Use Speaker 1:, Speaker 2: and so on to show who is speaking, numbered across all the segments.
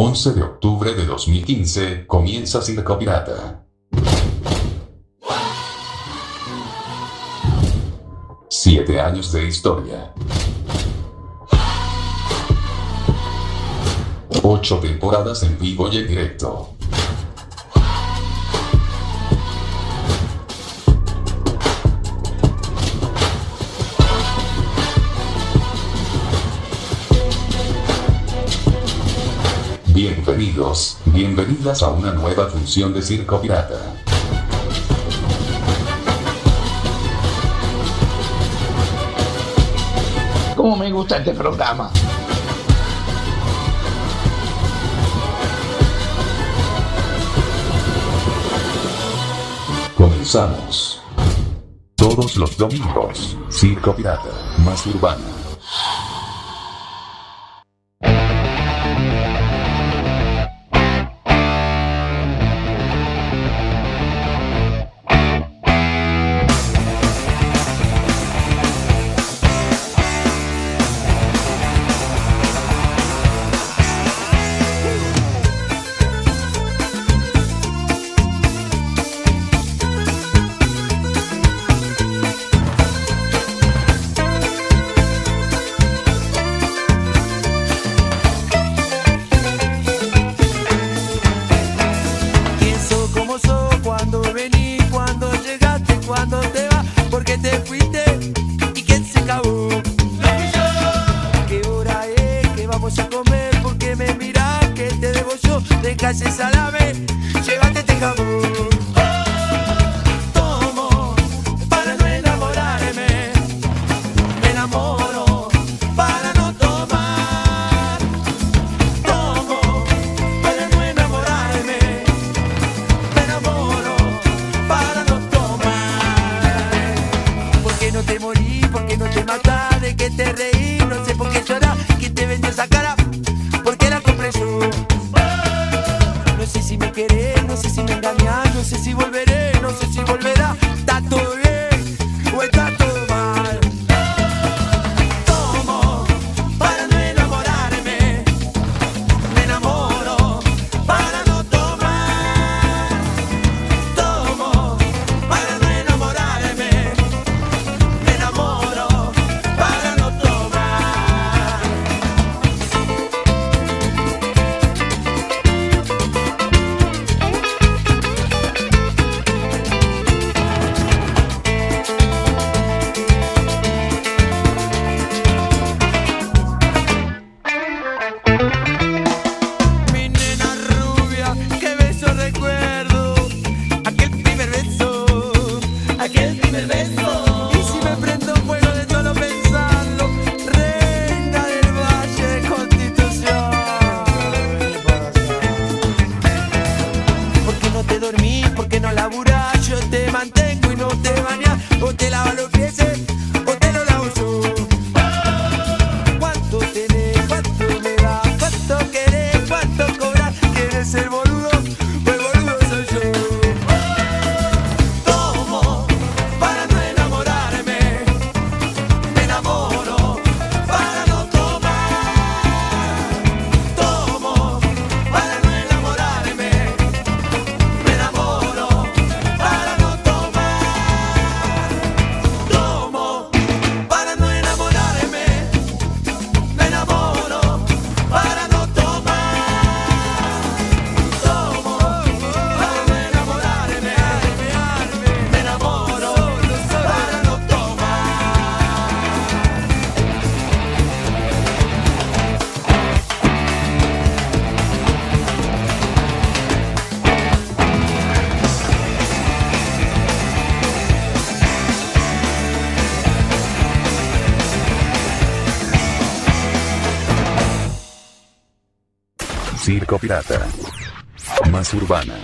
Speaker 1: 11 de octubre de 2015, comienza Circo Pirata. Siete años de historia. Ocho temporadas en vivo y en directo. amigos, bienvenidas a una nueva función de Circo Pirata.
Speaker 2: ¿Cómo me gusta este programa?
Speaker 1: Comenzamos. Todos los domingos, Circo Pirata, más urbana.
Speaker 3: because she's a
Speaker 1: Más urbana.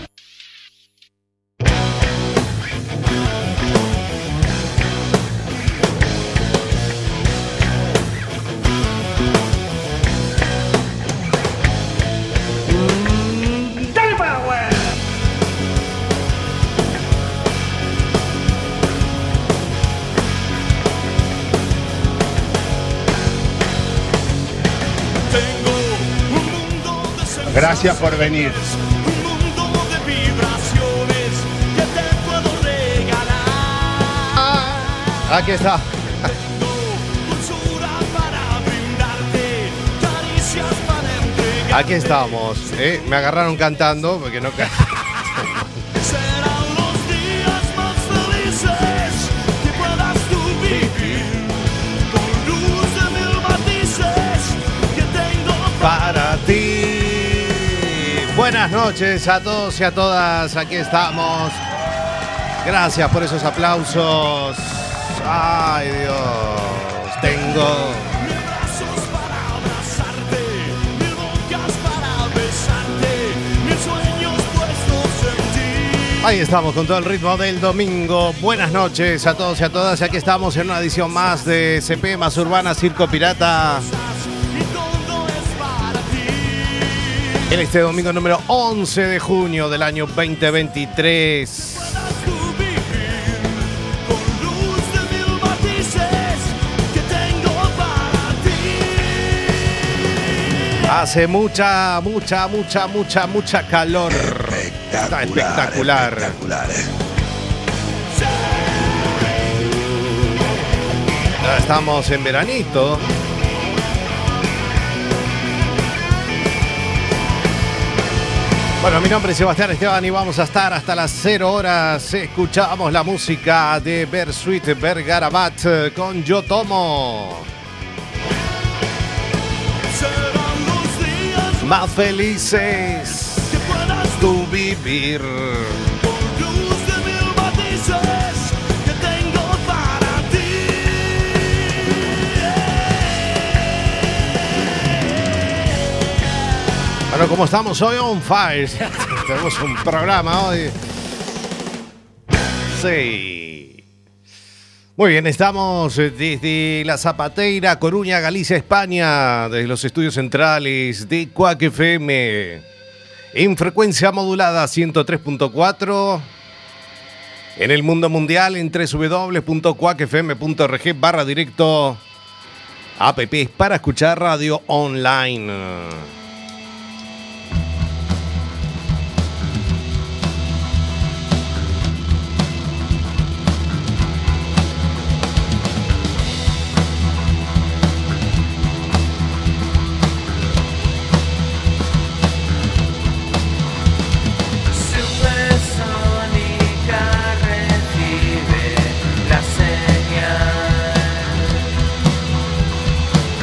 Speaker 4: Gracias por venir.
Speaker 5: Aquí está. Aquí estamos. ¿eh? Me agarraron cantando porque no Buenas noches a todos y a todas. Aquí estamos. Gracias por esos aplausos. Ay Dios. Tengo. Ahí estamos con todo el ritmo del domingo. Buenas noches a todos y a todas. Aquí estamos en una edición más de CP más Urbana Circo Pirata. En este domingo número 11 de junio del año 2023.
Speaker 6: Puedas tú vivir con luz de mil matices que tengo para ti.
Speaker 5: Hace mucha, mucha, mucha, mucha, mucha calor. Está espectacular. Ya estamos en veranito. Bueno, mi nombre es Sebastián Esteban y vamos a estar hasta las 0 horas. Escuchamos la música de Bersuit Bergarabat eh, con Yo Tomo. Más felices
Speaker 6: que puedas tú
Speaker 5: vivir. Bueno, como estamos hoy on fire, tenemos un programa hoy. Sí. Muy bien, estamos desde La Zapateira, Coruña, Galicia, España, desde los estudios centrales de Quack FM. En frecuencia modulada 103.4. En el mundo mundial en www.quackfm.org barra directo. App para escuchar radio online.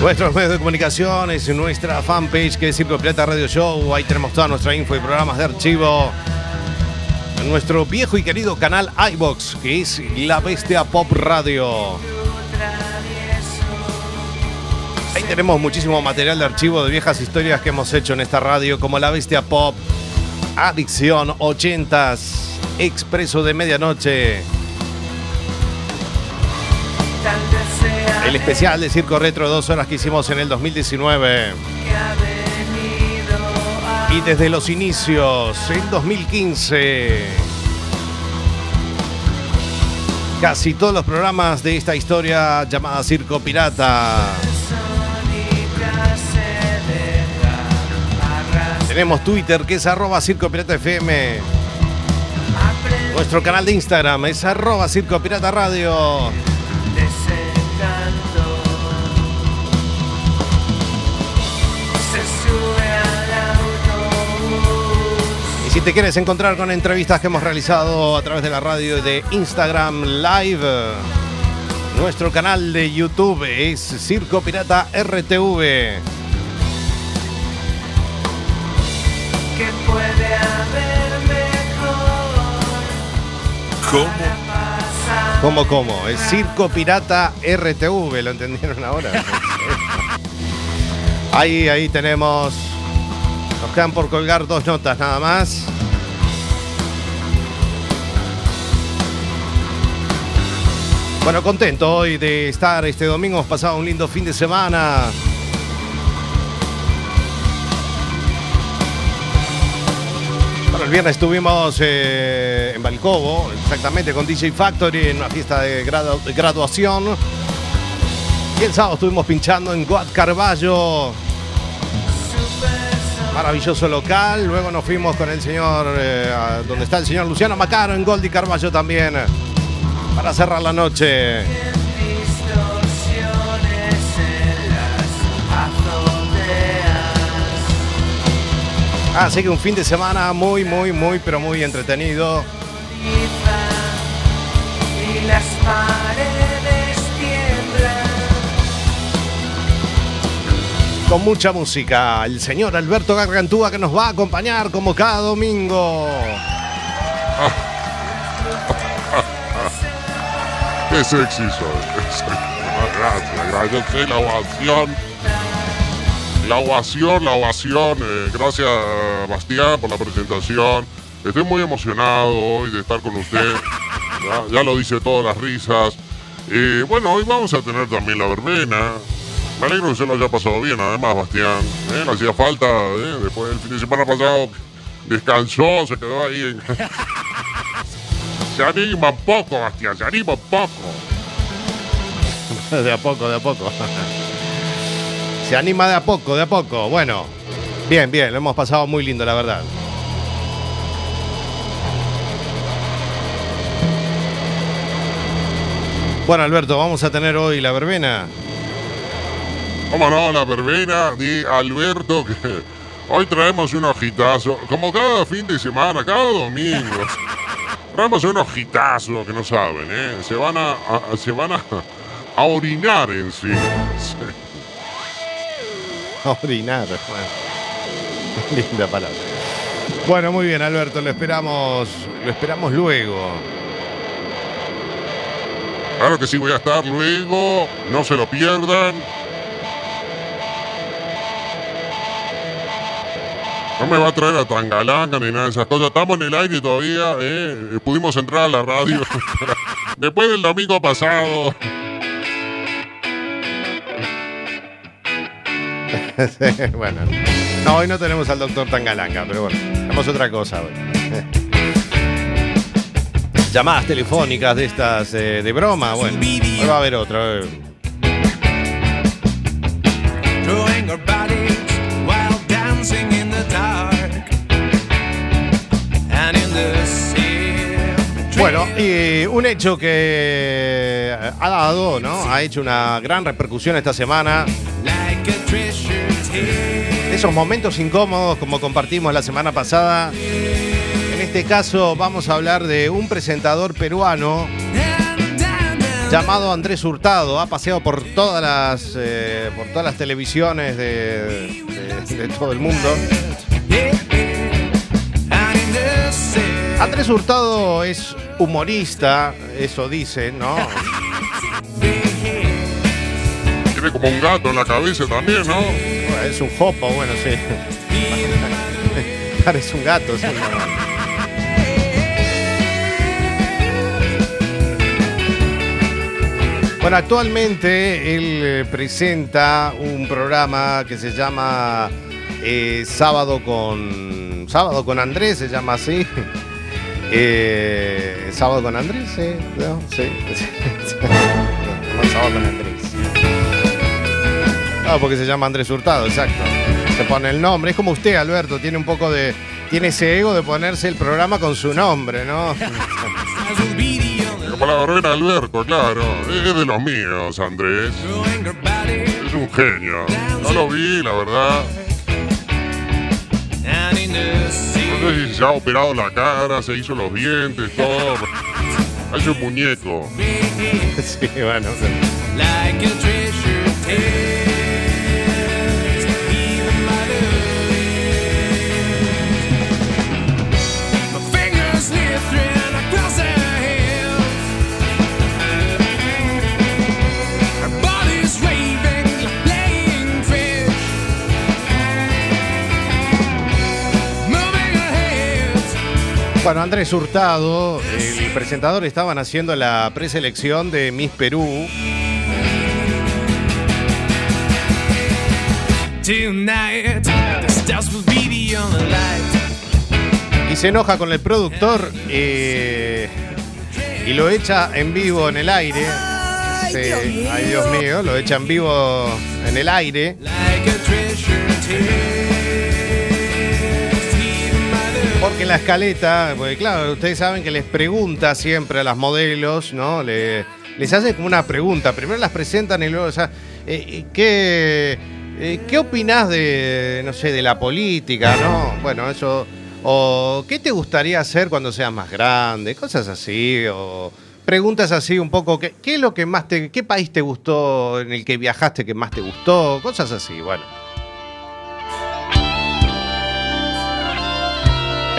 Speaker 5: Nuestros medios de comunicación es nuestra fanpage que es Circo Pirata Radio Show. Ahí tenemos toda nuestra info y programas de archivo. Nuestro viejo y querido canal iBox, que es La Bestia Pop Radio. Ahí tenemos muchísimo material de archivo de viejas historias que hemos hecho en esta radio, como La Bestia Pop, Adicción 80s, Expreso de Medianoche, el especial de Circo Retro dos horas que hicimos en el 2019.
Speaker 7: que ha venido a
Speaker 5: Y desde los inicios, en 2015, casi todos los programas de esta historia llamada Circo Pirata. Tenemos Twitter que es arroba Circo Pirata FM. Nuestro canal de Instagram es arroba Circo Pirata Radio. Si te quieres encontrar con entrevistas que hemos realizado a través de la radio y de Instagram Live, nuestro canal de YouTube es Circo Pirata RTV.
Speaker 7: que puede haber mejor
Speaker 1: ¿Cómo?
Speaker 5: ¿Cómo, cómo? Es Circo Pirata RTV, ¿lo entendieron ahora? ahí, ahí tenemos. Nos quedan por colgar dos notas nada más. Bueno, contento hoy de estar este domingo. Hemos pasado un lindo fin de semana. Bueno, el viernes estuvimos eh, en Balcobo, exactamente con DJ Factory en una fiesta de, gradu- de graduación. Y el sábado estuvimos pinchando en Guad Carballo. Maravilloso local. Luego nos fuimos con el señor, eh, donde está el señor Luciano Macaro en Goldi Carballo también. Para cerrar la noche. Así que un fin de semana muy, muy, muy, pero muy entretenido.
Speaker 7: Y las paredes
Speaker 5: Con mucha música. El señor Alberto Gargantúa que nos va a acompañar como cada domingo.
Speaker 4: Qué sexy soy. Gracias, gracias. Sí, la ovación. La ovación, la ovación. eh, gracias, Bastián, por la presentación. Estoy muy emocionado hoy de estar con usted. Ya, ya lo dice todas las risas. Eh, bueno, hoy vamos a tener también la verbena. Me alegro que se lo haya pasado bien, además, Bastián. Eh, le hacía falta, eh, después del fin de semana pasado, descansó, se quedó ahí. se anima poco, Bastián, se anima poco.
Speaker 5: De a poco, de a poco. Se anima de a poco, de a poco. Bueno, bien, bien, lo hemos pasado muy lindo, la verdad. Bueno, Alberto, vamos a tener hoy la verbena.
Speaker 4: ¿Cómo no? La verbena de Alberto, que hoy traemos un hojitazo, como cada fin de semana, cada domingo. Traemos un hojitazo que no saben, ¿eh? Se van a, a- se van a, a orinar en sí. Sí.
Speaker 5: A orinar. Bueno. Linda palabra. Bueno, muy bien, Alberto, lo esperamos, lo esperamos luego.
Speaker 4: Claro que sí, voy a estar luego, no se lo pierdan. No me va a traer a Tangalanga ni nada de esas cosas. Estamos en el aire todavía, ¿eh? Pudimos entrar a la radio. Después del domingo pasado.
Speaker 5: Sí, bueno, no, hoy no tenemos al doctor Tangalanga, pero bueno, tenemos otra cosa hoy. Llamadas telefónicas de estas eh, de broma, bueno, hoy va a haber otra. eh. Bueno, y un hecho que ha dado, ¿no? Ha hecho una gran repercusión esta semana. Esos momentos incómodos como compartimos la semana pasada. En este caso vamos a hablar de un presentador peruano llamado Andrés Hurtado. Ha paseado por todas las, eh, por todas las televisiones de, de- de todo el mundo. Andrés Hurtado es humorista, eso dice, ¿no?
Speaker 4: Tiene como un gato en la cabeza también, ¿no?
Speaker 5: Bueno, Es un jopo, bueno, sí. Parece un gato, sí. no. Bueno, actualmente él eh, presenta un programa que se llama eh, Sábado con Sábado con Andrés, se llama así. Eh, Sábado con Andrés, sí, ¿no? sí. No, Sábado con Andrés. No, porque se llama Andrés Hurtado, exacto. Se pone el nombre. Es como usted, Alberto, tiene un poco de. Tiene ese ego de ponerse el programa con su nombre, ¿no?
Speaker 4: Como la verbena Alberto, claro. Es de los míos, Andrés. Es un genio. No lo vi, la verdad. No sé si se ha operado la cara, se hizo los dientes, todo. Es un muñeco.
Speaker 5: Sí, bueno.
Speaker 6: like a
Speaker 5: Bueno, Andrés Hurtado, el presentador, estaban haciendo la preselección de Miss Perú. Y se enoja con el productor eh, y lo echa en vivo en el aire. Ay, Dios mío, lo echa en vivo en el aire. En la escaleta, porque claro, ustedes saben que les pregunta siempre a las modelos, ¿no? Le- les hacen como una pregunta. Primero las presentan y luego, o sea, eh, eh, ¿qué, eh, ¿qué opinás de, no sé, de la política, no? Bueno, eso. O ¿qué te gustaría hacer cuando seas más grande? Cosas así. O preguntas así un poco. ¿qué, qué es lo que más te. ¿Qué país te gustó en el que viajaste que más te gustó? Cosas así, bueno.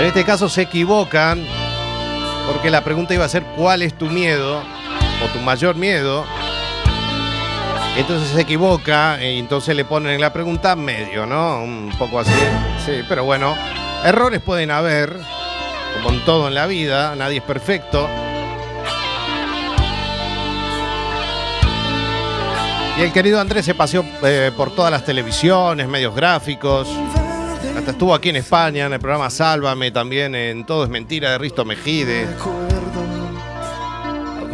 Speaker 5: En este caso se equivocan porque la pregunta iba a ser ¿cuál es tu miedo o tu mayor miedo? Entonces se equivoca y entonces le ponen en la pregunta medio, ¿no? Un poco así. Sí, pero bueno, errores pueden haber, como en todo en la vida, nadie es perfecto. Y el querido Andrés se paseó eh, por todas las televisiones, medios gráficos. Hasta estuvo aquí en España, en el programa Sálvame, también en Todo es Mentira de Risto Mejide.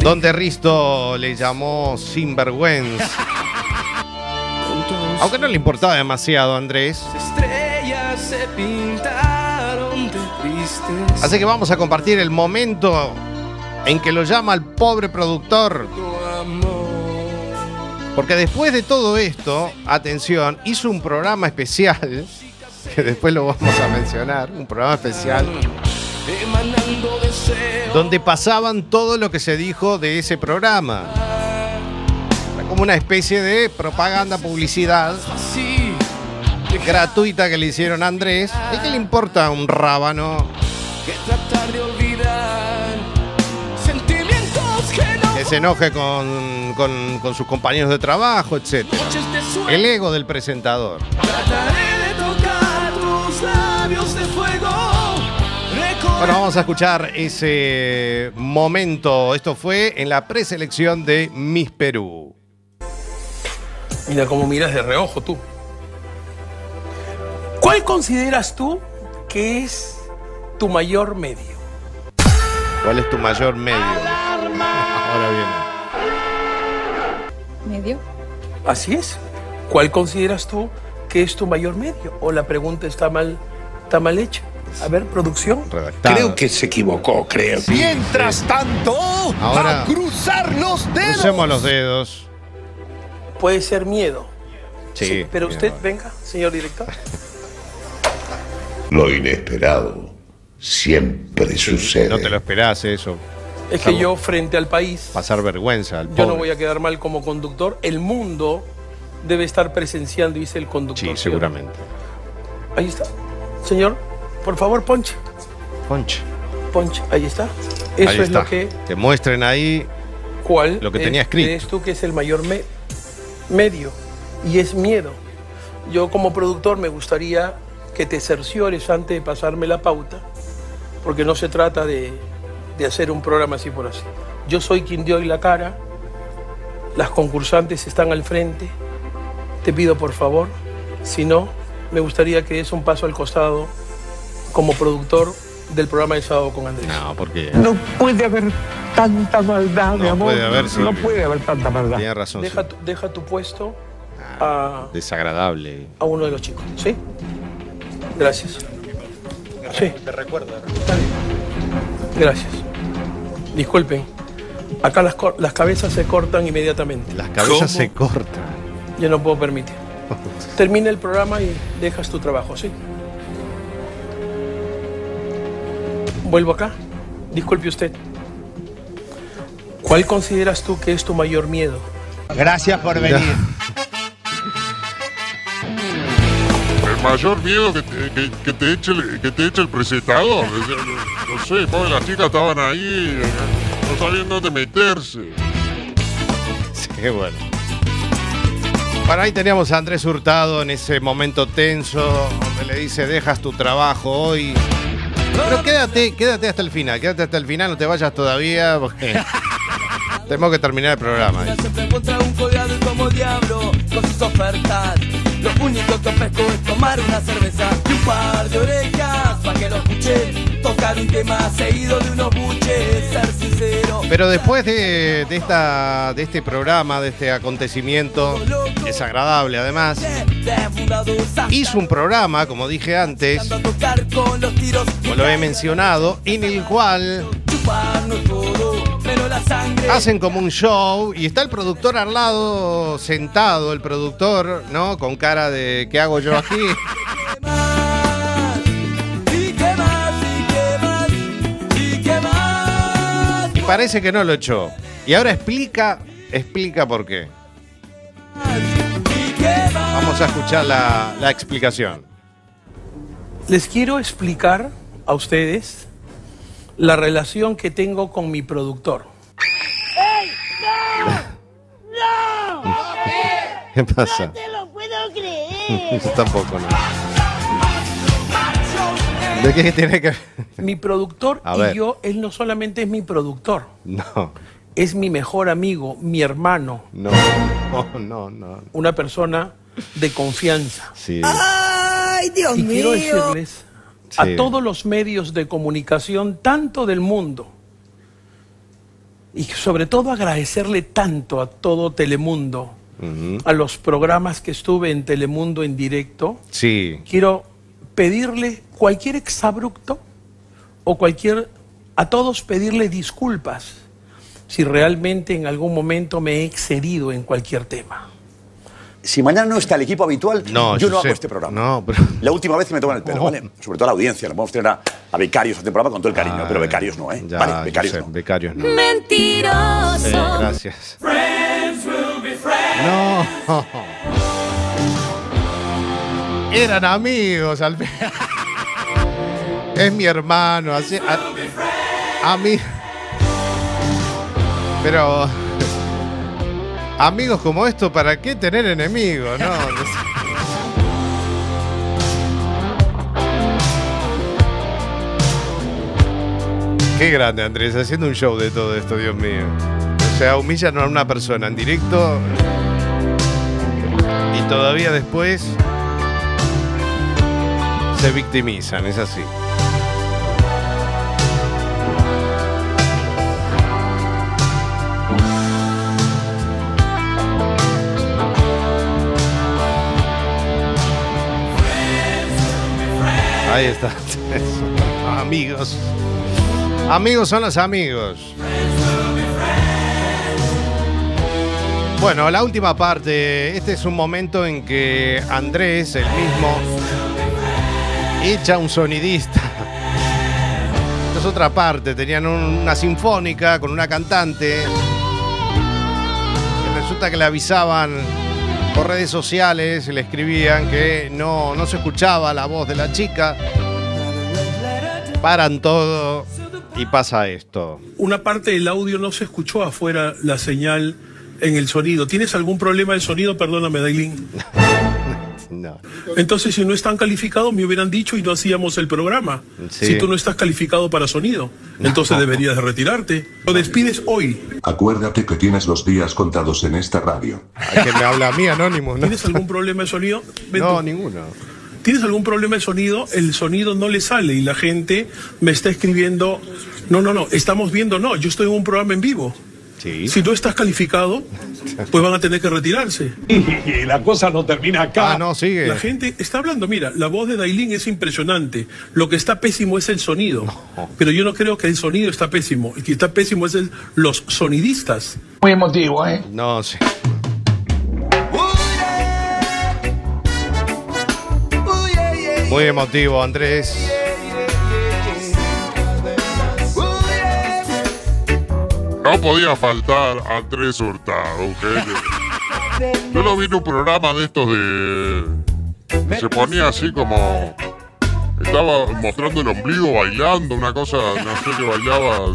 Speaker 5: Donde Risto le llamó sinvergüenza. Aunque no le importaba demasiado a Andrés.
Speaker 6: Estrellas se pintaron de tristes.
Speaker 5: Así que vamos a compartir el momento en que lo llama el pobre productor. Porque después de todo esto, atención, hizo un programa especial, después lo vamos a mencionar, un programa especial, donde pasaban todo lo que se dijo de ese programa. Era como una especie de propaganda, publicidad gratuita que le hicieron a Andrés. ¿Y qué le importa un rábano
Speaker 6: Que
Speaker 5: se enoje con, con- sus compañeros de trabajo, etc. El ego del presentador.
Speaker 6: Trataré de tocar
Speaker 5: Bueno, vamos a escuchar ese momento. Esto fue en la preselección de Miss Perú.
Speaker 8: Mira cómo miras de reojo tú. ¿Cuál consideras tú que es tu mayor medio?
Speaker 5: ¿Cuál es tu mayor medio? Ahora viene.
Speaker 9: medio.
Speaker 8: Así es. ¿Cuál consideras tú que es tu mayor medio? ¿O la pregunta está mal, está mal hecha? A ver, producción.
Speaker 5: Redactado.
Speaker 10: Creo que se equivocó, creo.
Speaker 11: Mientras tanto,
Speaker 5: Ahora-
Speaker 11: a cruzar los dedos.
Speaker 5: Crucemos los dedos.
Speaker 8: Puede ser miedo.
Speaker 5: Sí.
Speaker 8: pero usted, venga, señor director.
Speaker 10: Lo inesperado siempre sucede.
Speaker 5: No te lo esperás eso.
Speaker 8: Es que yo, frente al país,
Speaker 5: Pasar vergüenza al
Speaker 8: yo no voy a quedar mal como conductor. El mundo debe estar presenciando, dice el conductor.
Speaker 5: Sí, seguramente.
Speaker 8: Ahí está. Señor, por favor, ponche.
Speaker 5: Ponche.
Speaker 8: Ponche, ahí está. Eso
Speaker 5: Ahí
Speaker 8: es
Speaker 5: está.
Speaker 8: lo que.
Speaker 5: Te muestren ahí.
Speaker 8: ¿Cuál?
Speaker 5: Lo que
Speaker 8: es-
Speaker 5: tenía escrito.
Speaker 8: crees tú que es el mayor me- medio? Y es miedo. Yo como productor me gustaría que te cerciores antes de pasarme la pauta, porque no se trata de, de hacer un programa así por así. Yo soy quien dio hoy la cara, las concursantes están al frente, te pido por favor, si no, me gustaría que des un paso al costado como productor del programa de sábado con Andrés.
Speaker 5: No, porque
Speaker 11: No puede haber tanta maldad, mi
Speaker 5: No
Speaker 11: amor.
Speaker 5: puede haber,
Speaker 11: no puede haber tanta maldad.
Speaker 5: tiene razón.
Speaker 8: Deja
Speaker 5: sí.
Speaker 8: tu, deja tu puesto
Speaker 5: Ah,
Speaker 8: a,
Speaker 5: Desagradable.
Speaker 8: a uno de los chicos, ¿sí? Gracias. Sí. Te recuerdo. Gracias. Disculpen. Acá las cabezas se cortan inmediatamente.
Speaker 5: Las cabezas se cortan.
Speaker 8: Yo no puedo permitir. Termina el programa y dejas tu trabajo, ¿sí? Vuelvo acá. Disculpe usted. ¿Cuál consideras tú que es tu mayor miedo?
Speaker 11: Gracias por venir.
Speaker 4: El mayor miedo que te, que, que te eche, el, que te eche el presentador. No, no sé, pobre, las chicas estaban ahí, no sabían dónde meterse.
Speaker 5: Sí, bueno. Bueno, ahí teníamos a Andrés Hurtado en ese momento tenso, donde le dice, dejas tu trabajo hoy. Pero quédate, quédate hasta el final, quédate hasta el final, no te vayas todavía, porque tenemos que terminar el programa.
Speaker 6: Lo único que ofrezco es tomar una cerveza y un par de orejas para que lo escuchen. Tocar un tema seguido de unos buches, ser sincero.
Speaker 5: Pero después de, de esta, de este programa, de este acontecimiento desagradable además, hizo un programa, como dije antes, como lo he mencionado, en el cual hacen como un show y está el productor al lado sentado, el productor, ¿no? Con cara de ¿qué hago yo aquí?
Speaker 6: ¿Y
Speaker 5: parece que no lo echó. Y ahora explica, explica por qué. Vamos a escuchar la, la explicación.
Speaker 8: Les quiero explicar a ustedes la relación que tengo con mi productor.
Speaker 5: ¿Qué pasa?
Speaker 9: te lo puedo creer.
Speaker 5: Tampoco, no. ¿De qué tiene que ver?
Speaker 8: Mi productor
Speaker 5: A
Speaker 8: y
Speaker 5: ver.
Speaker 8: yo, él no solamente es mi productor,
Speaker 5: No,
Speaker 8: es mi mejor amigo, mi hermano,
Speaker 5: no, no, no, no.
Speaker 8: una persona de confianza.
Speaker 5: Sí.
Speaker 9: Ay, Dios
Speaker 8: Y quiero
Speaker 9: mío.
Speaker 8: decirles a
Speaker 5: Sí.
Speaker 8: todos los medios de comunicación, tanto del mundo, y sobre todo agradecerle tanto a todo Telemundo, A los programas que estuve en Telemundo en directo,
Speaker 5: Sí.
Speaker 8: quiero pedirle cualquier exabrupto o cualquier, a todos pedirle disculpas si realmente en algún momento me he excedido en cualquier tema.
Speaker 12: Si mañana no está el equipo habitual,
Speaker 5: No,
Speaker 12: yo no
Speaker 5: Josep,
Speaker 12: hago este programa.
Speaker 5: No, pero.
Speaker 12: La última vez que me toman el pelo,
Speaker 5: No.
Speaker 12: ¿vale? Sobre todo a la audiencia. No podemos tener a, a becarios a este programa con todo el cariño, pero becarios no, ¿eh?
Speaker 5: Ya,
Speaker 12: vale, becarios no.
Speaker 5: becarios no.
Speaker 9: Mentiroso.
Speaker 5: Gracias. No. Eran amigos al. Es mi hermano, así. A, mí. Pero. Amigos como esto, ¿para qué tener enemigos? No. Qué grande, Andrés, haciendo un show de todo esto, Dios mío. O sea, humillan a una persona en directo todavía después se victimizan, es así. Ahí está. Amigos. Amigos son los amigos. Bueno, la última parte. Este es un momento en que Andrés, el mismo, echa un sonidista. Esta es otra parte. Tenían un- una sinfónica con una cantante. Y resulta que le avisaban por redes sociales, le escribían que no, no se escuchaba la voz de la chica. Paran todo y pasa esto.
Speaker 8: Una parte del audio no se escuchó afuera la señal en el sonido. ¿Tienes algún problema de sonido? Perdóname, Dailin.
Speaker 5: No.
Speaker 8: Entonces, si no están calificados, me hubieran dicho y no hacíamos el programa.
Speaker 5: Sí.
Speaker 8: Si tú no estás calificado para sonido, entonces deberías de retirarte. Lo despides hoy.
Speaker 1: Acuérdate que tienes los días contados en esta radio.
Speaker 5: Hay que me habla a mí, Anónimo. ¿no?
Speaker 8: ¿Tienes algún problema de sonido? Ven
Speaker 5: No,
Speaker 8: tú.
Speaker 5: ninguno.
Speaker 8: ¿Tienes algún problema de sonido? El sonido no le sale y la gente me está escribiendo, no, no, no, estamos viendo, no, yo estoy en un programa en vivo.
Speaker 5: Sí.
Speaker 8: Si no estás calificado, pues van a tener que retirarse.
Speaker 11: Y la cosa no termina acá.
Speaker 5: Ah, no, sigue.
Speaker 8: La gente está hablando, mira, la voz de Dailin es impresionante. Lo que está pésimo es el sonido. Pero yo no creo que el sonido está pésimo. El que está pésimo es el- los sonidistas.
Speaker 13: Muy emotivo, ¿eh?
Speaker 5: No, sí. Muy emotivo, Andrés.
Speaker 4: No podía faltar Andrés Hurtado, ¿ok? Yo lo vi en un programa de estos de. que se ponía así como. Estaba mostrando el ombligo bailando, una cosa, no sé qué bailaba.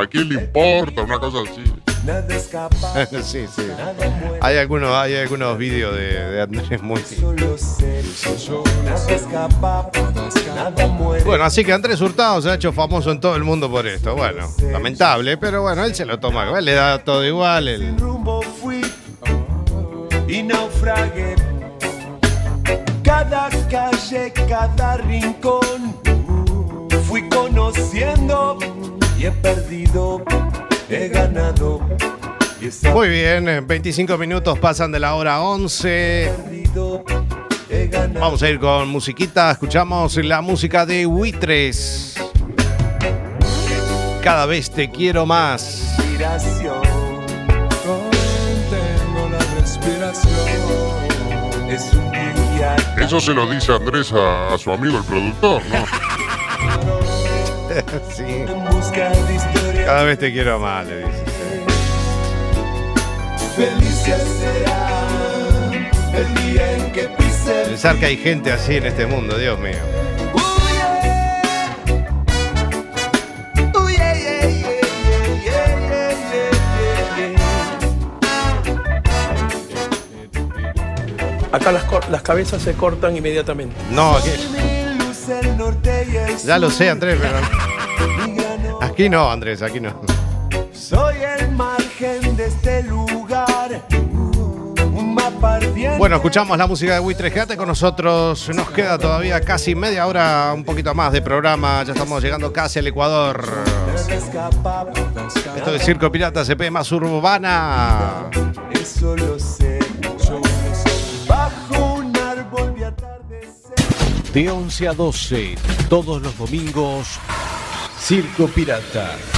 Speaker 4: ¿A quién le importa? Una cosa así.
Speaker 5: sí, sí. Hay algunos, hay algunos vídeos de, de Andrés muy. Bueno, así que Andrés Hurtado se ha hecho famoso en todo el mundo por esto. Bueno, lamentable, pero bueno, él se lo toma. Él le da todo igual. él-
Speaker 6: rumbo fui y naufragué. cada calle, cada rincón. Fui conociendo y he perdido, he ganado.
Speaker 5: Muy bien, eh, 25 minutos pasan de la hora 11.
Speaker 6: sabido, he ganado.
Speaker 5: Vamos a ir con musiquita. Escuchamos la música de Buitres. Cada vez te quiero más.
Speaker 6: Inspiración. Contengo la respiración. Es un día
Speaker 4: Eso se lo dice Andrés a, a su amigo el productor, ¿no?
Speaker 5: sí. Cada vez te quiero más, le dice.
Speaker 6: Felices será el día en que pise
Speaker 5: Pensar que hay gente así en este mundo, Dios mío.
Speaker 8: Acá las, cor- las cabezas se cortan inmediatamente.
Speaker 5: No,
Speaker 6: el
Speaker 5: ya lo sé, Andrés, pero. Aquí no, Andrés, aquí no.
Speaker 6: Soy el margen de este lugar. Un mapa ardiente.
Speaker 5: Bueno, escuchamos la música de Buitres. Quédate con nosotros. Nos queda todavía casi media hora, un poquito más de programa. Ya estamos llegando casi al Ecuador. Esto es Circo Pirata CP más urbana.
Speaker 6: Eso lo sé. Yo lo sé. Bajo un árbol vi atardecer.
Speaker 14: De 11 a 12, todos los domingos, Circo Pirata.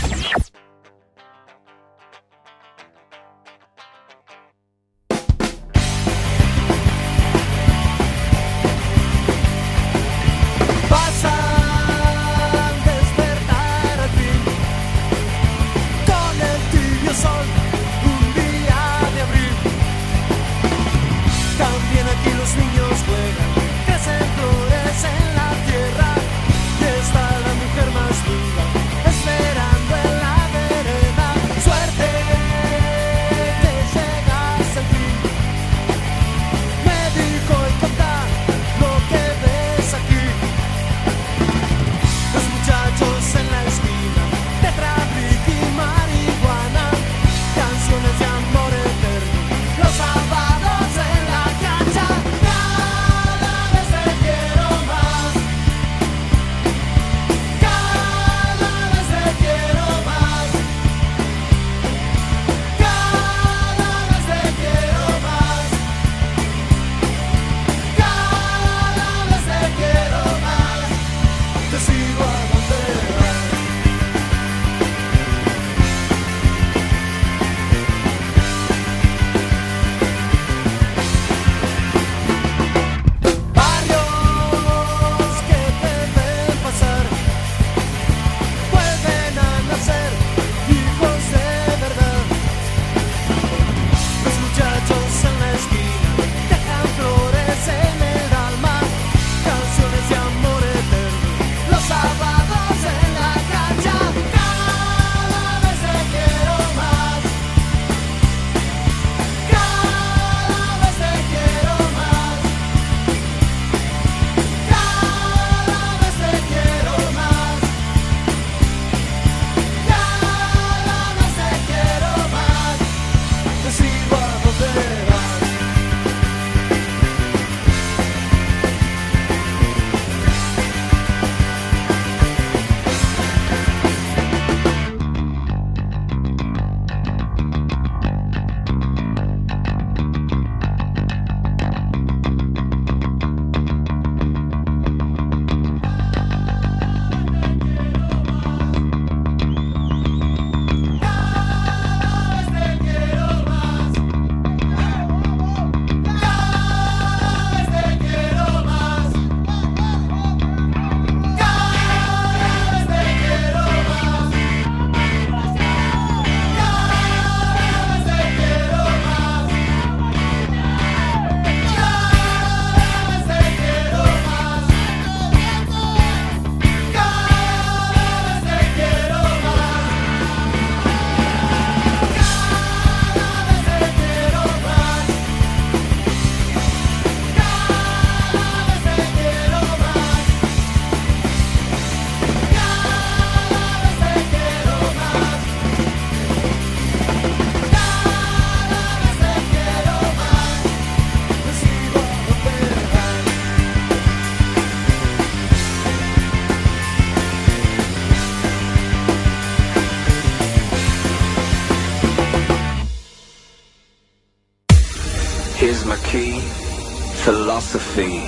Speaker 15: Philosophy.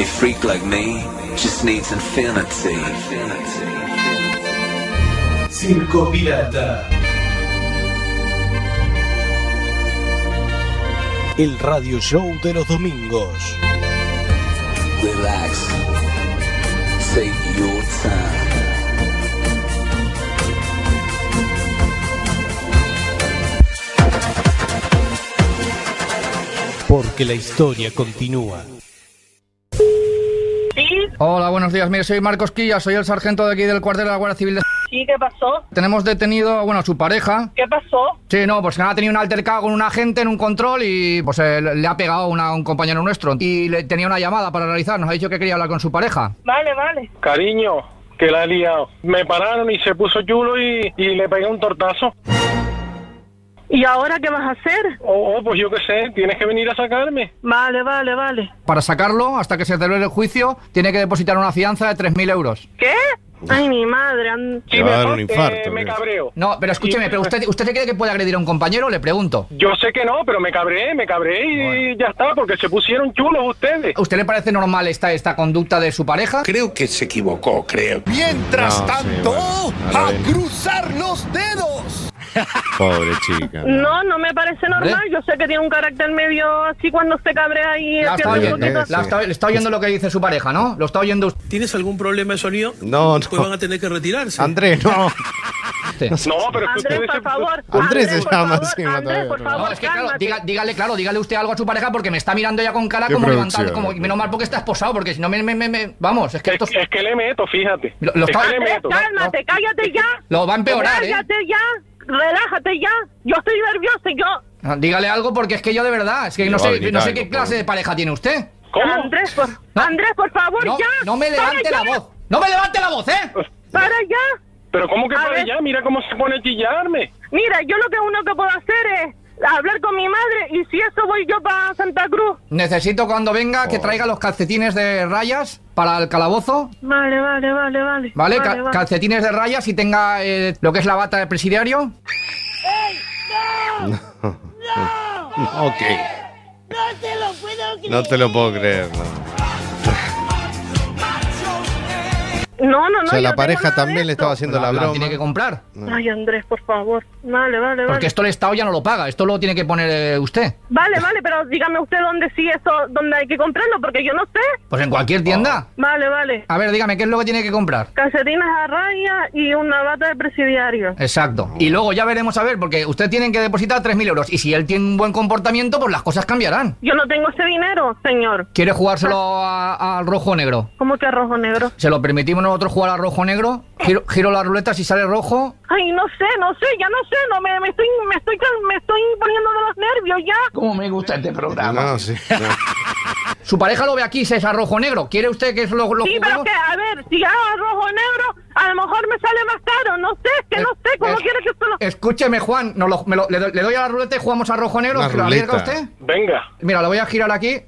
Speaker 15: A freak like me just needs infinity.
Speaker 14: Circo Pirata. El radio show de los domingos.
Speaker 15: Relax. Take your time.
Speaker 14: Porque la historia continúa.
Speaker 16: Hola, buenos días. Mire, soy Marcos Quilla, soy el sargento de aquí del cuartel de la Guardia Civil de...
Speaker 17: Sí, ¿qué pasó?
Speaker 16: Tenemos detenido, bueno, a su pareja.
Speaker 17: ¿Qué pasó?
Speaker 16: Sí, no, pues que ha tenido un altercado con un agente en un control y pues eh, le ha pegado a un compañero nuestro. Y le tenía una llamada para realizar, nos ha dicho que quería hablar con su pareja.
Speaker 17: Vale, vale.
Speaker 18: Cariño, que la he liado. Me pararon y se puso chulo y, y le pegué un tortazo.
Speaker 17: ¿Y ahora qué vas a hacer?
Speaker 18: Oh, oh, pues yo qué sé, tienes que venir a sacarme.
Speaker 17: Vale, vale, vale.
Speaker 16: Para sacarlo, hasta que se celebre el juicio, tiene que depositar una fianza de 3.000 euros.
Speaker 17: ¿Qué? Ay, mi madre. an-
Speaker 16: Le va a dar un
Speaker 18: Eh, me cabreo.
Speaker 16: No, pero escúcheme, pero usted, ¿usted se cree que puede agredir a un compañero? Le pregunto.
Speaker 18: Yo sé que no, pero me cabré, me cabré y ya está, porque se pusieron chulos ustedes.
Speaker 16: ¿A usted le parece normal esta, esta conducta de su pareja?
Speaker 10: Creo que se equivocó, creo.
Speaker 3: Mientras
Speaker 5: No, sí,
Speaker 3: tanto,
Speaker 5: bueno, ahora
Speaker 3: a cruzar los dedos.
Speaker 5: Pobre chica.
Speaker 17: No, no me parece normal. Yo sé que tiene un carácter medio así cuando se cabrea y
Speaker 16: La está
Speaker 17: un
Speaker 16: oyendo,
Speaker 17: poquito.
Speaker 16: la está- le está oyendo lo que dice su pareja, ¿no? Lo está oyendo usted.
Speaker 8: ¿Tienes algún problema de sonido?
Speaker 5: No, no.
Speaker 8: Pues van a tener que retirarse.
Speaker 5: Andrés, no.
Speaker 18: No, pero
Speaker 17: Andrés, por favor.
Speaker 5: Andrés se
Speaker 17: por
Speaker 5: llama
Speaker 17: favor,
Speaker 5: así,
Speaker 17: Andrés,
Speaker 5: todavía,
Speaker 17: por
Speaker 5: no.
Speaker 17: favor,
Speaker 16: No, es que claro, diga- dígale, claro, dígale usted algo a su pareja porque me está mirando ya con cara como levantando, como, menos mal porque está esposado, porque si no me, me- me- me- vamos, es que esto
Speaker 18: Es que le meto, fíjate.
Speaker 16: Lo- lo
Speaker 18: es
Speaker 16: está-
Speaker 18: que le
Speaker 17: Andrés,
Speaker 18: meto.
Speaker 17: cálmate, cállate ya.
Speaker 16: Lo va a empeorar, ¿eh?
Speaker 17: Cállate ya. Relájate ya. Yo estoy nerviosa y yo.
Speaker 16: Ah, dígale algo porque es que yo de verdad, es que no sé, no sé qué clase de pareja tiene usted.
Speaker 17: Andrés, por, Andrés, por favor,
Speaker 16: No,
Speaker 17: ya.
Speaker 16: no me levante
Speaker 17: ya.
Speaker 16: la voz, no me levante la voz, ¿eh?
Speaker 17: Para ya.
Speaker 18: Pero ¿cómo que
Speaker 17: A
Speaker 18: para
Speaker 17: ver.
Speaker 18: allá? Mira cómo se pone a chillarme.
Speaker 17: Mira, yo lo que uno que puedo hacer es hablar con mi madre y si eso voy yo para Santa Cruz.
Speaker 16: Necesito cuando venga que traiga los calcetines de rayas para el calabozo,
Speaker 17: Vale, vale, vale, vale.
Speaker 16: ¿vale?
Speaker 17: Vale,
Speaker 16: Ca-
Speaker 17: vale.
Speaker 16: calcetines de rayas y tenga eh, lo que es la bata de presidiario.
Speaker 5: Ok.
Speaker 9: No te lo puedo creer.
Speaker 5: No te lo puedo creer, no.
Speaker 17: No, no, no.
Speaker 5: O sea, la pareja también le estaba haciendo la broma.
Speaker 16: tiene que comprar.
Speaker 17: Ay, Andrés, por favor. Vale, vale,
Speaker 16: Porque
Speaker 17: vale.
Speaker 16: esto el Estado ya no lo paga, esto lo tiene que poner eh, usted.
Speaker 17: Vale, vale, pero dígame usted dónde sí eso, dónde hay que comprarlo, porque yo no sé.
Speaker 16: Pues en cualquier tienda.
Speaker 17: Vale, vale.
Speaker 16: A ver, dígame, ¿qué es lo que tiene que comprar?
Speaker 17: Calcetines a raya y una bata de presidiario.
Speaker 16: Exacto. Y luego ya veremos a ver, porque usted tiene que depositar 3.000 euros. Y si él tiene un buen comportamiento, pues las cosas cambiarán.
Speaker 17: Yo no tengo ese dinero, señor.
Speaker 16: ¿Quiere jugárselo a- al rojo o negro?
Speaker 17: ¿Cómo que rojo negro?
Speaker 16: ¿Se lo permitimos nosotros jugar al rojo o negro? Giro, giro la ruleta, si sale rojo.
Speaker 17: Ay, no sé, no sé, ya no sé, no me, me estoy, me estoy, me estoy poniendo de los nervios ya.
Speaker 13: ¿Cómo me gusta este programa?
Speaker 5: No, sí. no.
Speaker 16: Su pareja lo ve aquí, si es a rojo o negro. ¿Quiere usted que es lo, lo
Speaker 17: Sí, pero que, a ver, si hago rojo negro, a lo mejor me sale más caro, no sé, es que no sé, ¿cómo
Speaker 16: eh,
Speaker 17: quiere que esto lo...?
Speaker 16: Escúcheme, Juan, no lo- me lo- le, doy, le doy a la ruleta y jugamos a rojo o negro.
Speaker 5: Una
Speaker 16: ¿Que ¿Lo arriesga
Speaker 5: ruleta.
Speaker 16: usted?
Speaker 18: Venga.
Speaker 16: Mira, lo voy a girar aquí.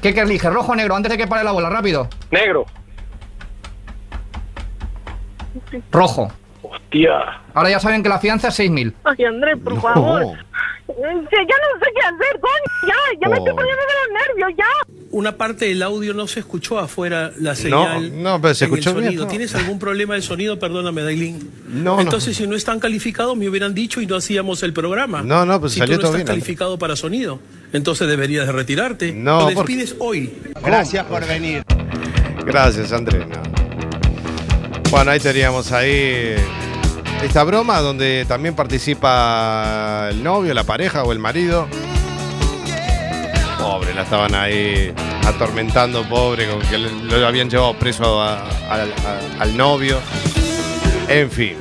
Speaker 16: ¿Qué, qué elige? ¿Rojo o negro? Antes de que pare la bola, rápido.
Speaker 18: Negro.
Speaker 16: Rojo.
Speaker 18: Hostia.
Speaker 16: Ahora ya saben que la fianza es 6.000.
Speaker 17: Ay, Andrés, por favor. Ya no sé qué hacer, coño, ya, ya me estoy
Speaker 5: Oh.
Speaker 17: poniendo de los nervios, ya.
Speaker 8: Una parte del audio no se escuchó afuera la señal.
Speaker 5: no, pero se
Speaker 8: en el
Speaker 5: escuchó bien, no.
Speaker 8: ¿Tienes algún problema de sonido? Perdóname, Dailin.
Speaker 5: No, no.
Speaker 8: Entonces, si no están calificados, me hubieran dicho y no hacíamos el programa.
Speaker 5: No, no, pues
Speaker 8: si
Speaker 5: salió
Speaker 8: tú no
Speaker 5: todo
Speaker 8: estás
Speaker 5: bien, Andrés.
Speaker 8: calificado para sonido, entonces deberías de retirarte.
Speaker 5: No,
Speaker 8: Lo
Speaker 5: porque-
Speaker 8: despides hoy.
Speaker 3: Gracias por venir.
Speaker 5: Gracias, Andrés. no. Bueno, ahí teníamos ahí esta broma donde también participa el novio, la pareja o el marido. La estaban ahí atormentando, pobre, con que lo habían llevado preso a- a- a- al novio. En fin.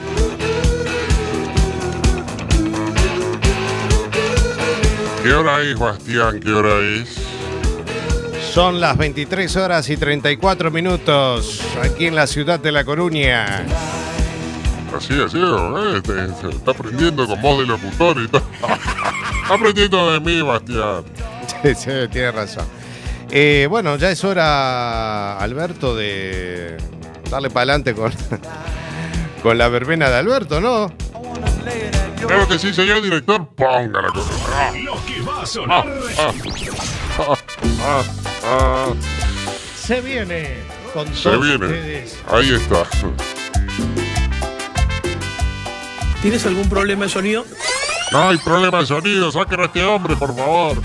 Speaker 4: ¿Qué hora es, Bastián? ¿Qué hora es?
Speaker 5: Son las 23 horas y 34 minutos aquí en la ciudad de La Coruña.
Speaker 4: Así, así, ¿eh? Se está aprendiendo con voz de locutor y todo. Está aprendiendo de mí, Bastián.
Speaker 5: Tiene razón. Eh, bueno, ya es hora, Alberto, de darle para adelante con, con la verbena de Alberto, ¿no?
Speaker 4: Claro que sí, señor director, póngala. Ah,
Speaker 13: Lo que va a sonar.
Speaker 4: ah, ah, ah.
Speaker 5: Se viene con
Speaker 4: Se
Speaker 5: todos
Speaker 4: viene.
Speaker 5: ustedes.
Speaker 4: Ahí está.
Speaker 8: ¿Tienes algún problema de sonido?
Speaker 4: No hay problema de sonido, saquen a este hombre, por favor.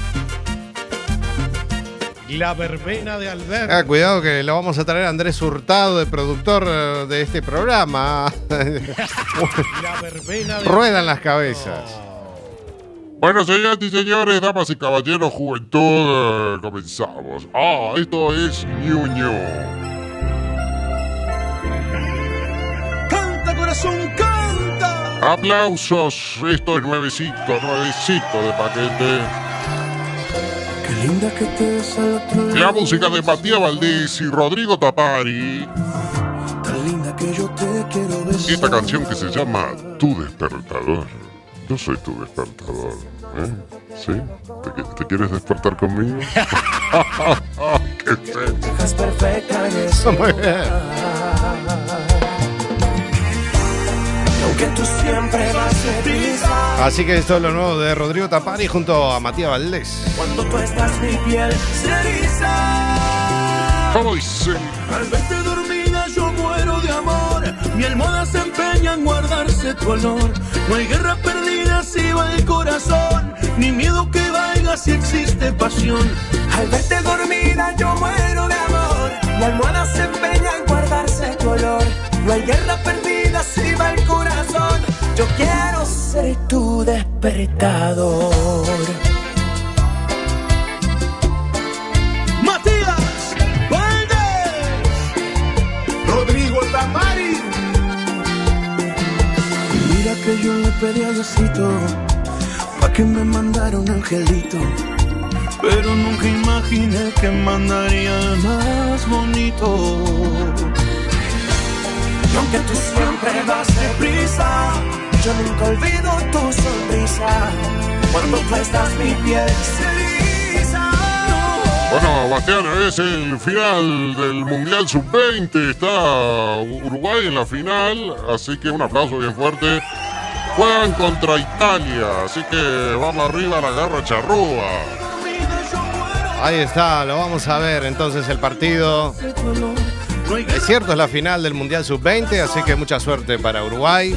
Speaker 5: La verbena de Alberto. Ah, cuidado que lo vamos a traer a Andrés Hurtado, de productor eh, de este programa.
Speaker 14: La verbena de
Speaker 5: Ruedan las cabezas.
Speaker 4: Bueno, señoras y señores, damas y caballeros, juventud, eh, comenzamos. Ah, esto es Ñuño.
Speaker 3: Canta, corazón, canta.
Speaker 4: Aplausos, esto es nuevecito, nuevecito de paquete.
Speaker 3: Linda que te ves al otro lado.
Speaker 4: La música de Matías Valdés y Rodrigo Tapari.
Speaker 3: Tan linda que yo te quiero besar.
Speaker 4: Esta canción que se llama Tu Despertador. Yo soy tu despertador. ¿eh? ¿Sí? ¿Te, qui- te quieres despertar conmigo? ¡Qué
Speaker 3: ese
Speaker 5: Muy bien.
Speaker 3: Tú siempre vas deprisa.
Speaker 5: Así que esto es lo nuevo de Rodrigo Tapari junto a Matías Valdés.
Speaker 3: Cuando tú estás mi piel se eriza.
Speaker 4: ¿Cómo dice?
Speaker 3: Al verte dormida yo muero de amor. Mi almohada se empeña en guardarse tu olor. No hay guerra perdida si va el corazón. Ni miedo que vaya si existe pasión. Al verte dormida yo muero de amor. Mi almohada se empeña en guardarse tu olor. No hay guerra perdida va el corazón. Yo quiero ser tu despertador. Matías Valdés, Rodrigo Tamari. Mira que yo le pedí a Diosito pa' que me mandara un angelito. Pero nunca imaginé que mandaría más bonito. Y aunque tú siempre vas deprisa, yo nunca olvido tu sonrisa. Cuando tú estás mi piel.
Speaker 4: Bueno, Bastián, es el final del Mundial Sub-20. Está Uruguay en la final, así que un aplauso bien fuerte. Juegan contra Italia, así que vamos arriba a la garra charrúa.
Speaker 5: Ahí está, lo vamos a ver entonces el partido. Es cierto, es la final del Mundial Sub-20, así que mucha suerte para Uruguay.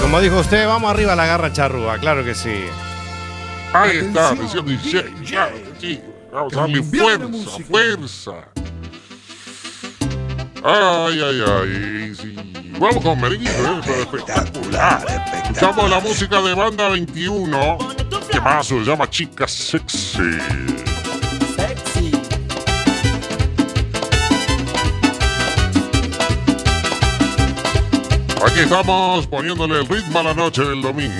Speaker 5: Como dijo usted, vamos arriba a la garra charrúa, claro que sí.
Speaker 4: Ahí está, atención DJ, claro que sí. Vamos a darle fuerza, fuerza. Ay, ay, ay, sí. Vamos con merengue, ¿eh? Pero espectacular. Escuchamos la música de Banda 21. ¿Qué más? Se llama Chica Sexy. Aquí estamos poniéndole el ritmo a la noche del domingo.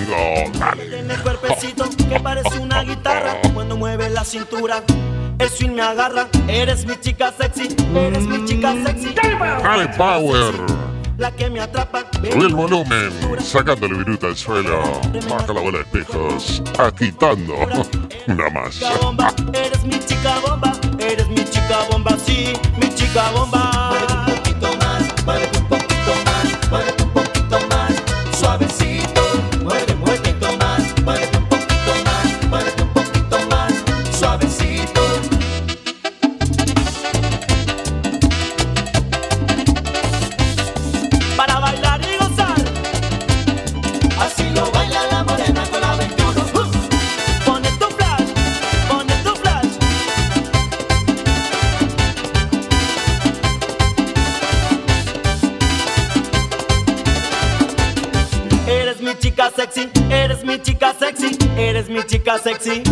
Speaker 4: Dale.
Speaker 19: Tiene cuerpecito que parece una guitarra cuando mueve la cintura. El swing me agarra. Eres mi chica sexy, eres mi chica sexy.
Speaker 4: Dale power.
Speaker 19: La que me atrapa.
Speaker 4: Sube el volumen, sacándole viruta al suelo. Baja la bola de espejos, agitando. Una más.
Speaker 19: Eres mi chica bomba, eres mi chica bomba, sí, mi chica bomba. Chica sexy, eres mi chica sexy, eres mi chica sexy.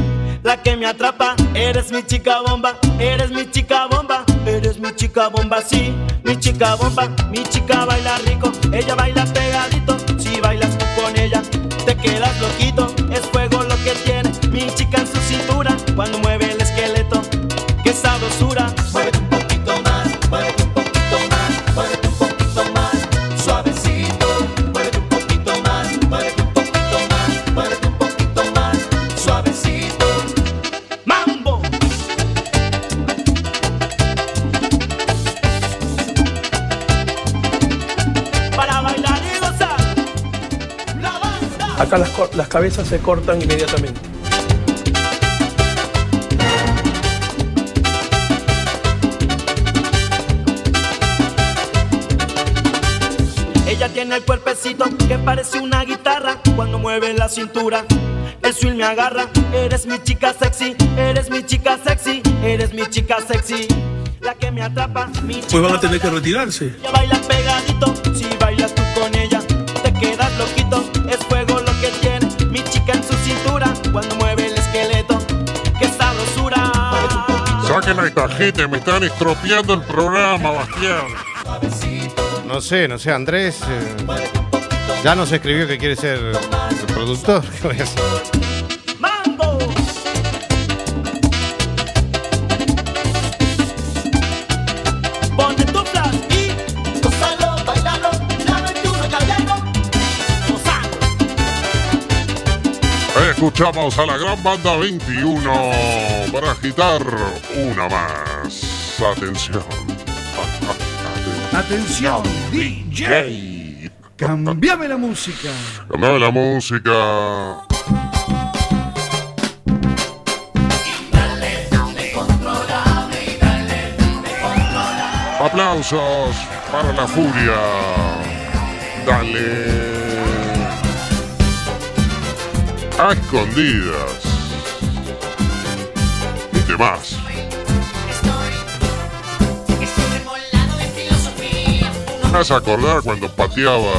Speaker 19: La que me atrapa, eres mi chica bomba, eres mi chica bomba, eres mi chica bomba, sí, mi chica bomba, mi chica baila rico, ella baila pegadito,
Speaker 8: Acá las, las cabezas se cortan inmediatamente.
Speaker 19: Ella tiene el cuerpecito que parece una guitarra cuando mueve la cintura. El swing me agarra, eres mi chica sexy, eres mi chica sexy, eres mi chica sexy. La que me atrapa, mi chica
Speaker 8: Pues van a tener que retirarse.
Speaker 19: Ella baila pegadito,
Speaker 4: Saquen a esta gente, me están estropeando el programa, Bastián.
Speaker 7: No sé, no sé, Andrés. eh, ya nos escribió que quiere ser el productor.
Speaker 4: escuchamos a la gran banda 21 para agitar una más. Atención.
Speaker 20: Atención, DJ. Cambiame la música.
Speaker 4: Cambiame la música. Aplausos para la furia. Dale. A escondidas. Y demás. Me hace acordar cuando pateaba.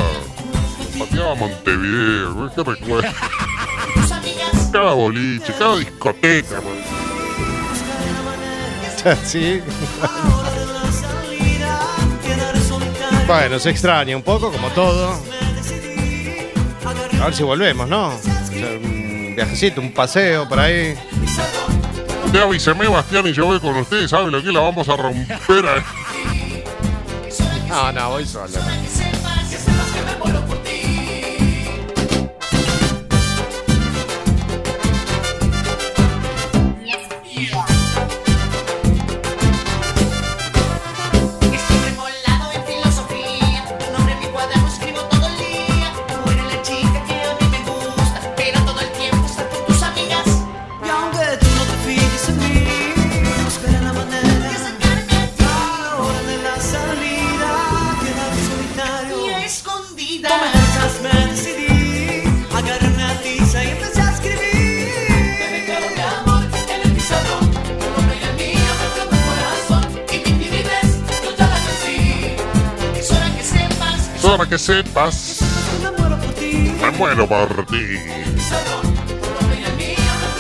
Speaker 4: Pateaba Montevideo. ¿Qué recuerdo? Cada boliche, cada discoteca. man.
Speaker 7: sí. Bueno, se extraña un poco, como todo. A ver si volvemos, ¿no? Un viajecito, un paseo por ahí.
Speaker 4: Te avíseme, Bastián, y yo voy con ustedes. ¿Saben lo que la vamos a romper? a-
Speaker 7: No, no, voy solo.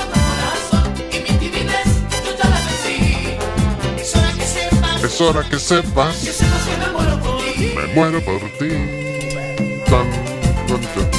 Speaker 21: Corazón. Y mi timidez yo ya la vencí. Es hora que sepas. Es hora que sepas.
Speaker 4: Que sepas
Speaker 21: que me muero por ti.
Speaker 4: Me muero por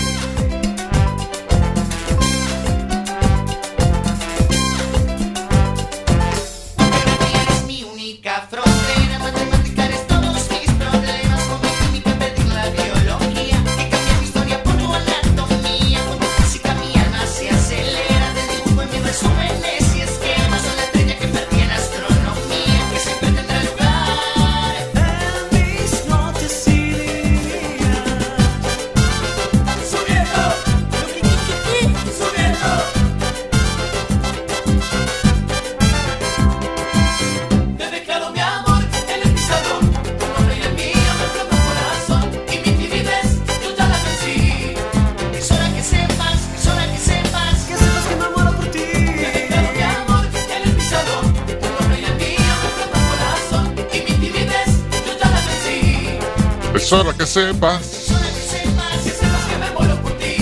Speaker 21: sepas. Hora que sepas,
Speaker 19: que sepas que me muero por ti.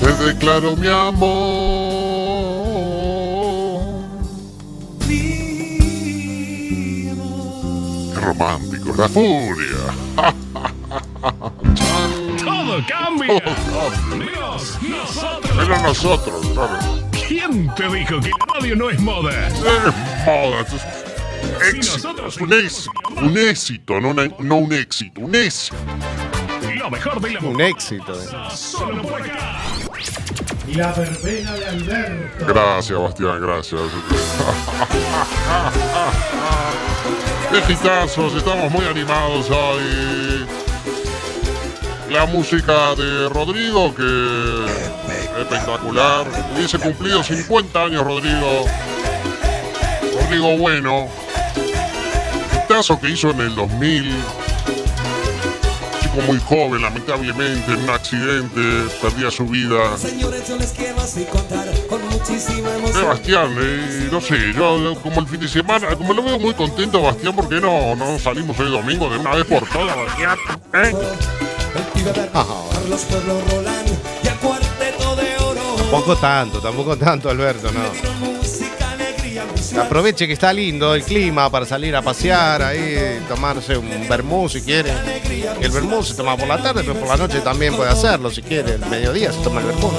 Speaker 21: Te declaro mi amor.
Speaker 4: Qué romántico, la furia.
Speaker 13: Todo cambia. Menos nosotros.
Speaker 4: Pero nosotros, claro.
Speaker 13: ¿Quién te dijo que la radio no es moda?
Speaker 4: Es moda. Éxito, un éxito, un éxito, no, una- no un éxito, un éxito.
Speaker 13: Lo mejor de la
Speaker 7: Un éxito. eh.
Speaker 13: Solo por acá.
Speaker 20: La verbena de Alberto.
Speaker 4: Gracias, Bastián, gracias. Qué hitazos, estamos muy animados hoy. La música de Rodrigo, que espectacular. Hubiese cumplido 50 años Rodrigo. Rodrigo Bueno. Hitazo que hizo en el 2000. Chico muy joven, lamentablemente, en un accidente, perdía su vida. Sebastián, eh, no sé, yo como el fin de semana, como lo veo muy contento, Bastián, ¿por qué no, no salimos hoy domingo de una vez por todas, Bastián? ¿Eh?
Speaker 22: El oro.
Speaker 5: Tampoco tanto, tampoco tanto, Alberto, no. Aproveche que está lindo el clima para salir a pasear, ahí, tomarse un vermú si quiere. El vermú se toma por la tarde, pero por la noche también puede hacerlo si quiere. El mediodía se toma el vermú.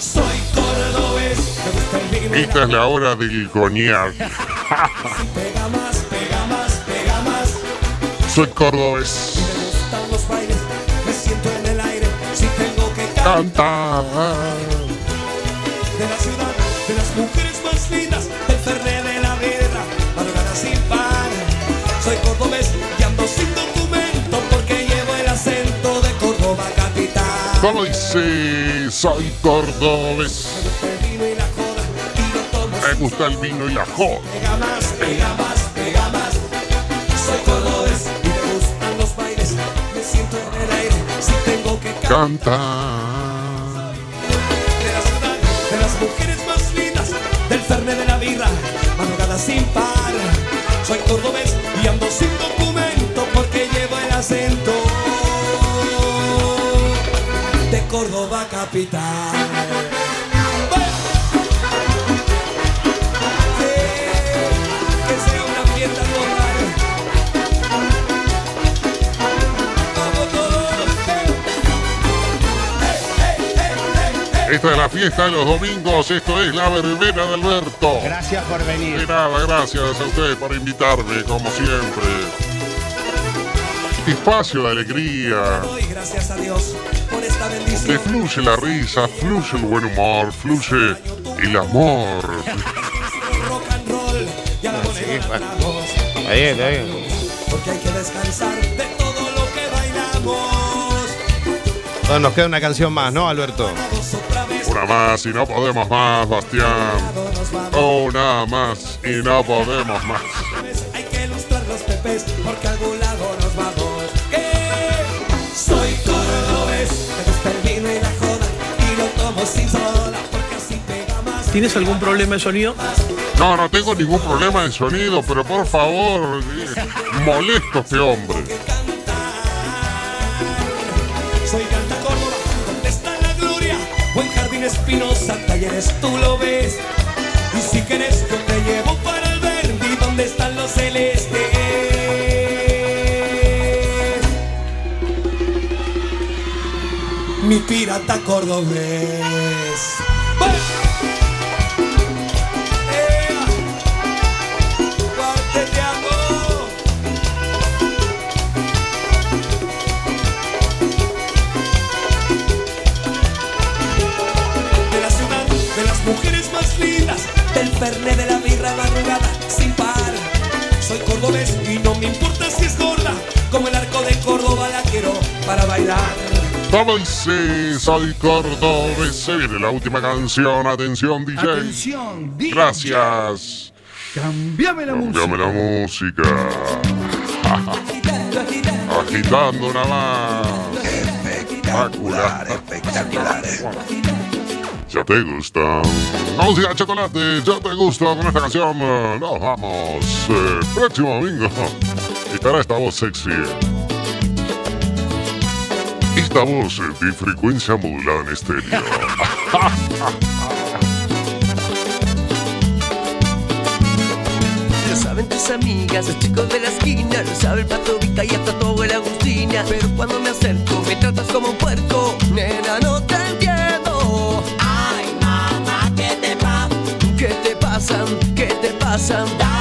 Speaker 22: Soy cordobés, me gusta el vino y
Speaker 4: Esta es la hora del coñac. Soy cordobés.
Speaker 22: Me gustan los bailes, me siento en el aire. Si tengo que cantar
Speaker 4: Canta.
Speaker 22: de la ciudad, de las mujeres Fernet de la Guerra, madrugada sin par. Soy cordobés y ando sin documento porque llevo el acento de Córdoba capital.
Speaker 4: ¿Cómo dice? Soy cordobés. Me gusta el vino y la joda.
Speaker 22: Pega más, pega más, pega más. Soy cordobés y me gustan los bailes. Me siento en el aire si tengo que cantar.
Speaker 4: Canta.
Speaker 22: De la ciudad, de las mujeres más lindas, del Fernet de la sin par. Soy cordobés y ando sin documento porque llevo el acento de Córdoba capital.
Speaker 4: Esta es la fiesta de los domingos. Esto es la verbena de Alberto.
Speaker 10: Gracias por venir.
Speaker 4: De nada, gracias a ustedes por invitarme, como siempre. Este espacio de alegría,
Speaker 22: Doy gracias a Dios por esta
Speaker 4: donde
Speaker 22: bendición.
Speaker 4: fluye la risa, fluye el buen humor, fluye el amor.
Speaker 5: Está bien, está bien.
Speaker 22: Porque hay que descansar de todo lo que bailamos.
Speaker 5: Bueno, nos queda una canción más, ¿no, Alberto?
Speaker 4: Una más y no podemos más, Bastián. Una más y no podemos más.
Speaker 22: Hay que ilustrar los pepes porque a algún lado nos vamos. Soy cordobés, me y la joda y lo tomo sin soda porque así pega más.
Speaker 8: ¿Tienes algún problema de sonido?
Speaker 4: No, no tengo ningún problema de sonido, pero por favor, eh, molesto a este hombre.
Speaker 22: Espinosa, talleres tú lo ves. Y si quieres yo te llevo para el Verdi, donde están los celestes. Mi pirata cordobés. Del Fernet de la birra madrugada sin par. Soy cordobés y no me importa si es gorda, como el arco de Córdoba la quiero para bailar.
Speaker 4: Dice, soy cordobés. Se viene la última canción. Atención, DJ.
Speaker 20: Atención, DJ.
Speaker 4: Gracias.
Speaker 20: Cambiame la música.
Speaker 4: Cambiame la música. Agitando nada más. Espectacular, espectacular. Ya te gusta. Música chocolate, ya te gusta con esta canción. Nos vamos. eh, próximo domingo. Estará esta voz sexy. Esta voz de frecuencia modulada en estéreo.
Speaker 6: Lo saben tus amigas, los chicos de la esquina, lo sabe el pato Vica y hasta todo el Agustina. Pero cuando me acerco, me tratas como un puerco, nena, no te te pasa? ¿Qué te pasa?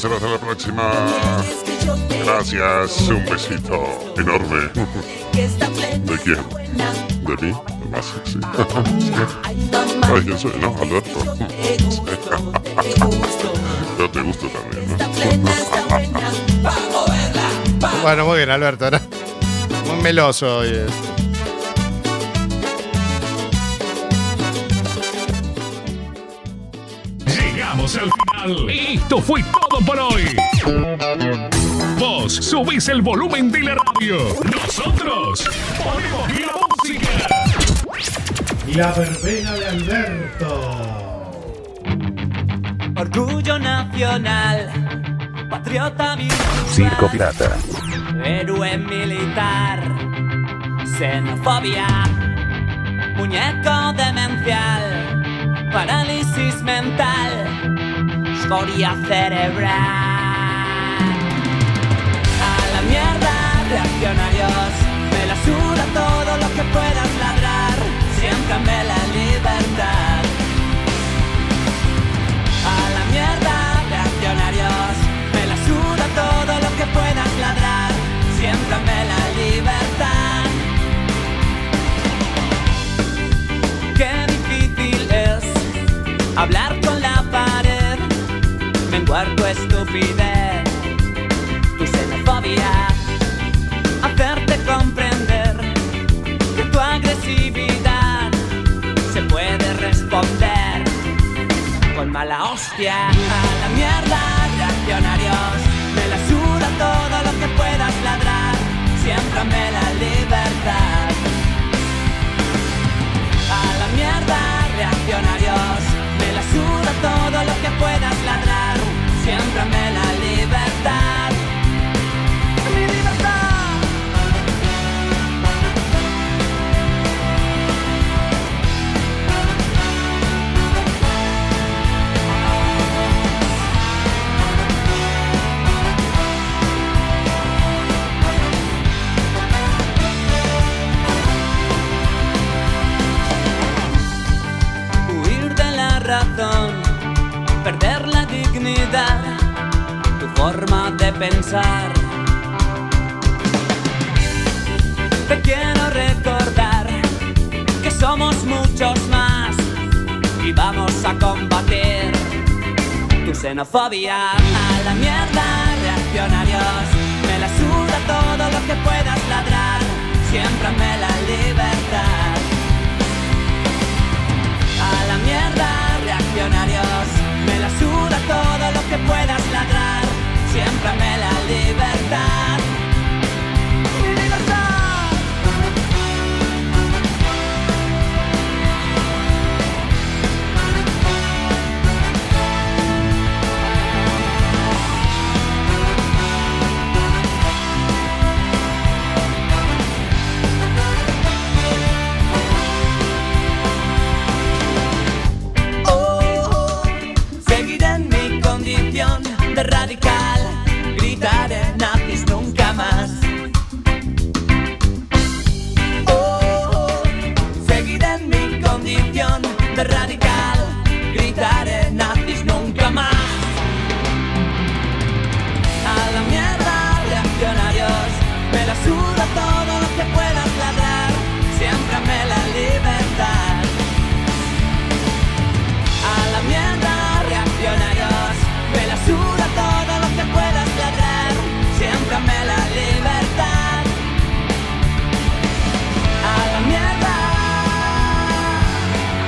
Speaker 4: Despedimos. Será hasta la próxima. Gracias. Un besito enorme. ¿De quién? ¿De mí? Más sexy. ¿Sabes quién soy? No, Alberto. Yo te gusto también, ¿no?
Speaker 5: Bueno, muy bien, Alberto. ¿no? Muy meloso hoy.
Speaker 13: Llegamos al final. Esto fue todo por hoy. Vos subís el volumen de la radio. Nosotros ponemos la música.
Speaker 20: La verbena de Alberto.
Speaker 6: Orgullo nacional, patriota virtual,
Speaker 1: Circo Pirata.
Speaker 6: héroe militar, xenofobia, muñeco demencial, parálisis mental, escoria cerebral. A la mierda, reaccionarios, me la suda todo lo que puedas ladrar, siempre me la libertad. A la mierda, reaccionarios, me la suda todo lo que puedas ladrar, siempre me la libertad. Qué difícil es hablar con tu estupidez, tu xenofobia, hacerte comprender que tu agresividad se puede responder con mala hostia. A la mierda, reaccionarios, me la suda todo lo que puedas ladrar, siempre me la libertad. A la mierda, reaccionarios, me la suda todo lo que puedas ladrar, siempre me la libertad. Tu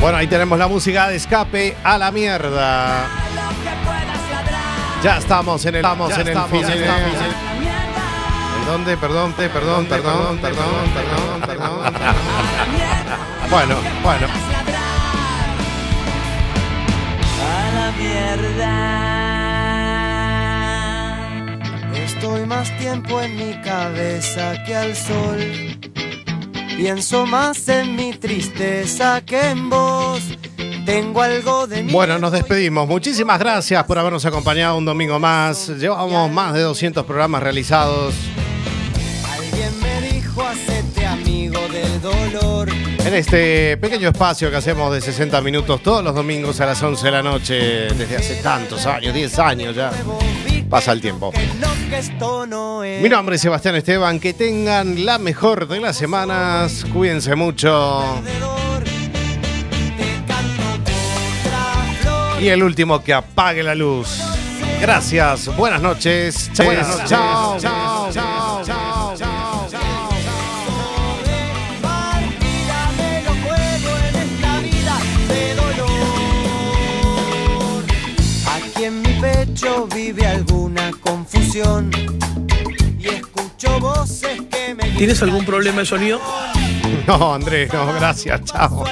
Speaker 5: Bueno, ahí tenemos la música de escape a la mierda. Ya estamos en el estamos en el fin- ¿En dónde? Perdón, te- perdón, perdón, perdón, perdón, perdón. Bueno, bueno.
Speaker 23: A la mierda. Estoy más tiempo en mi cabeza que al sol. Pienso más en mi tristeza que en vos. Tengo algo de mí.
Speaker 5: Bueno, nos despedimos. Muchísimas gracias por habernos acompañado un domingo más. Llevamos más de 200 programas realizados.
Speaker 23: Alguien me dijo, hacete amigo del dolor.
Speaker 5: En este pequeño espacio que hacemos de 60 minutos todos los domingos a las 11 de la noche, desde hace tantos años, 10 años ya. Pasa el tiempo. Mi nombre es Sebastián Esteban. Que tengan la mejor de las semanas. Cuídense mucho. Y el último que apague la luz. Gracias. Buenas noches.
Speaker 23: Buenas noches.
Speaker 5: Chao.
Speaker 23: Chao,
Speaker 5: chao, chao,
Speaker 23: vive alguna confusión. Y escucho voces que me
Speaker 8: ¿Tienes algún problema de sonido?
Speaker 5: No, Andrés, no, gracias. Chao.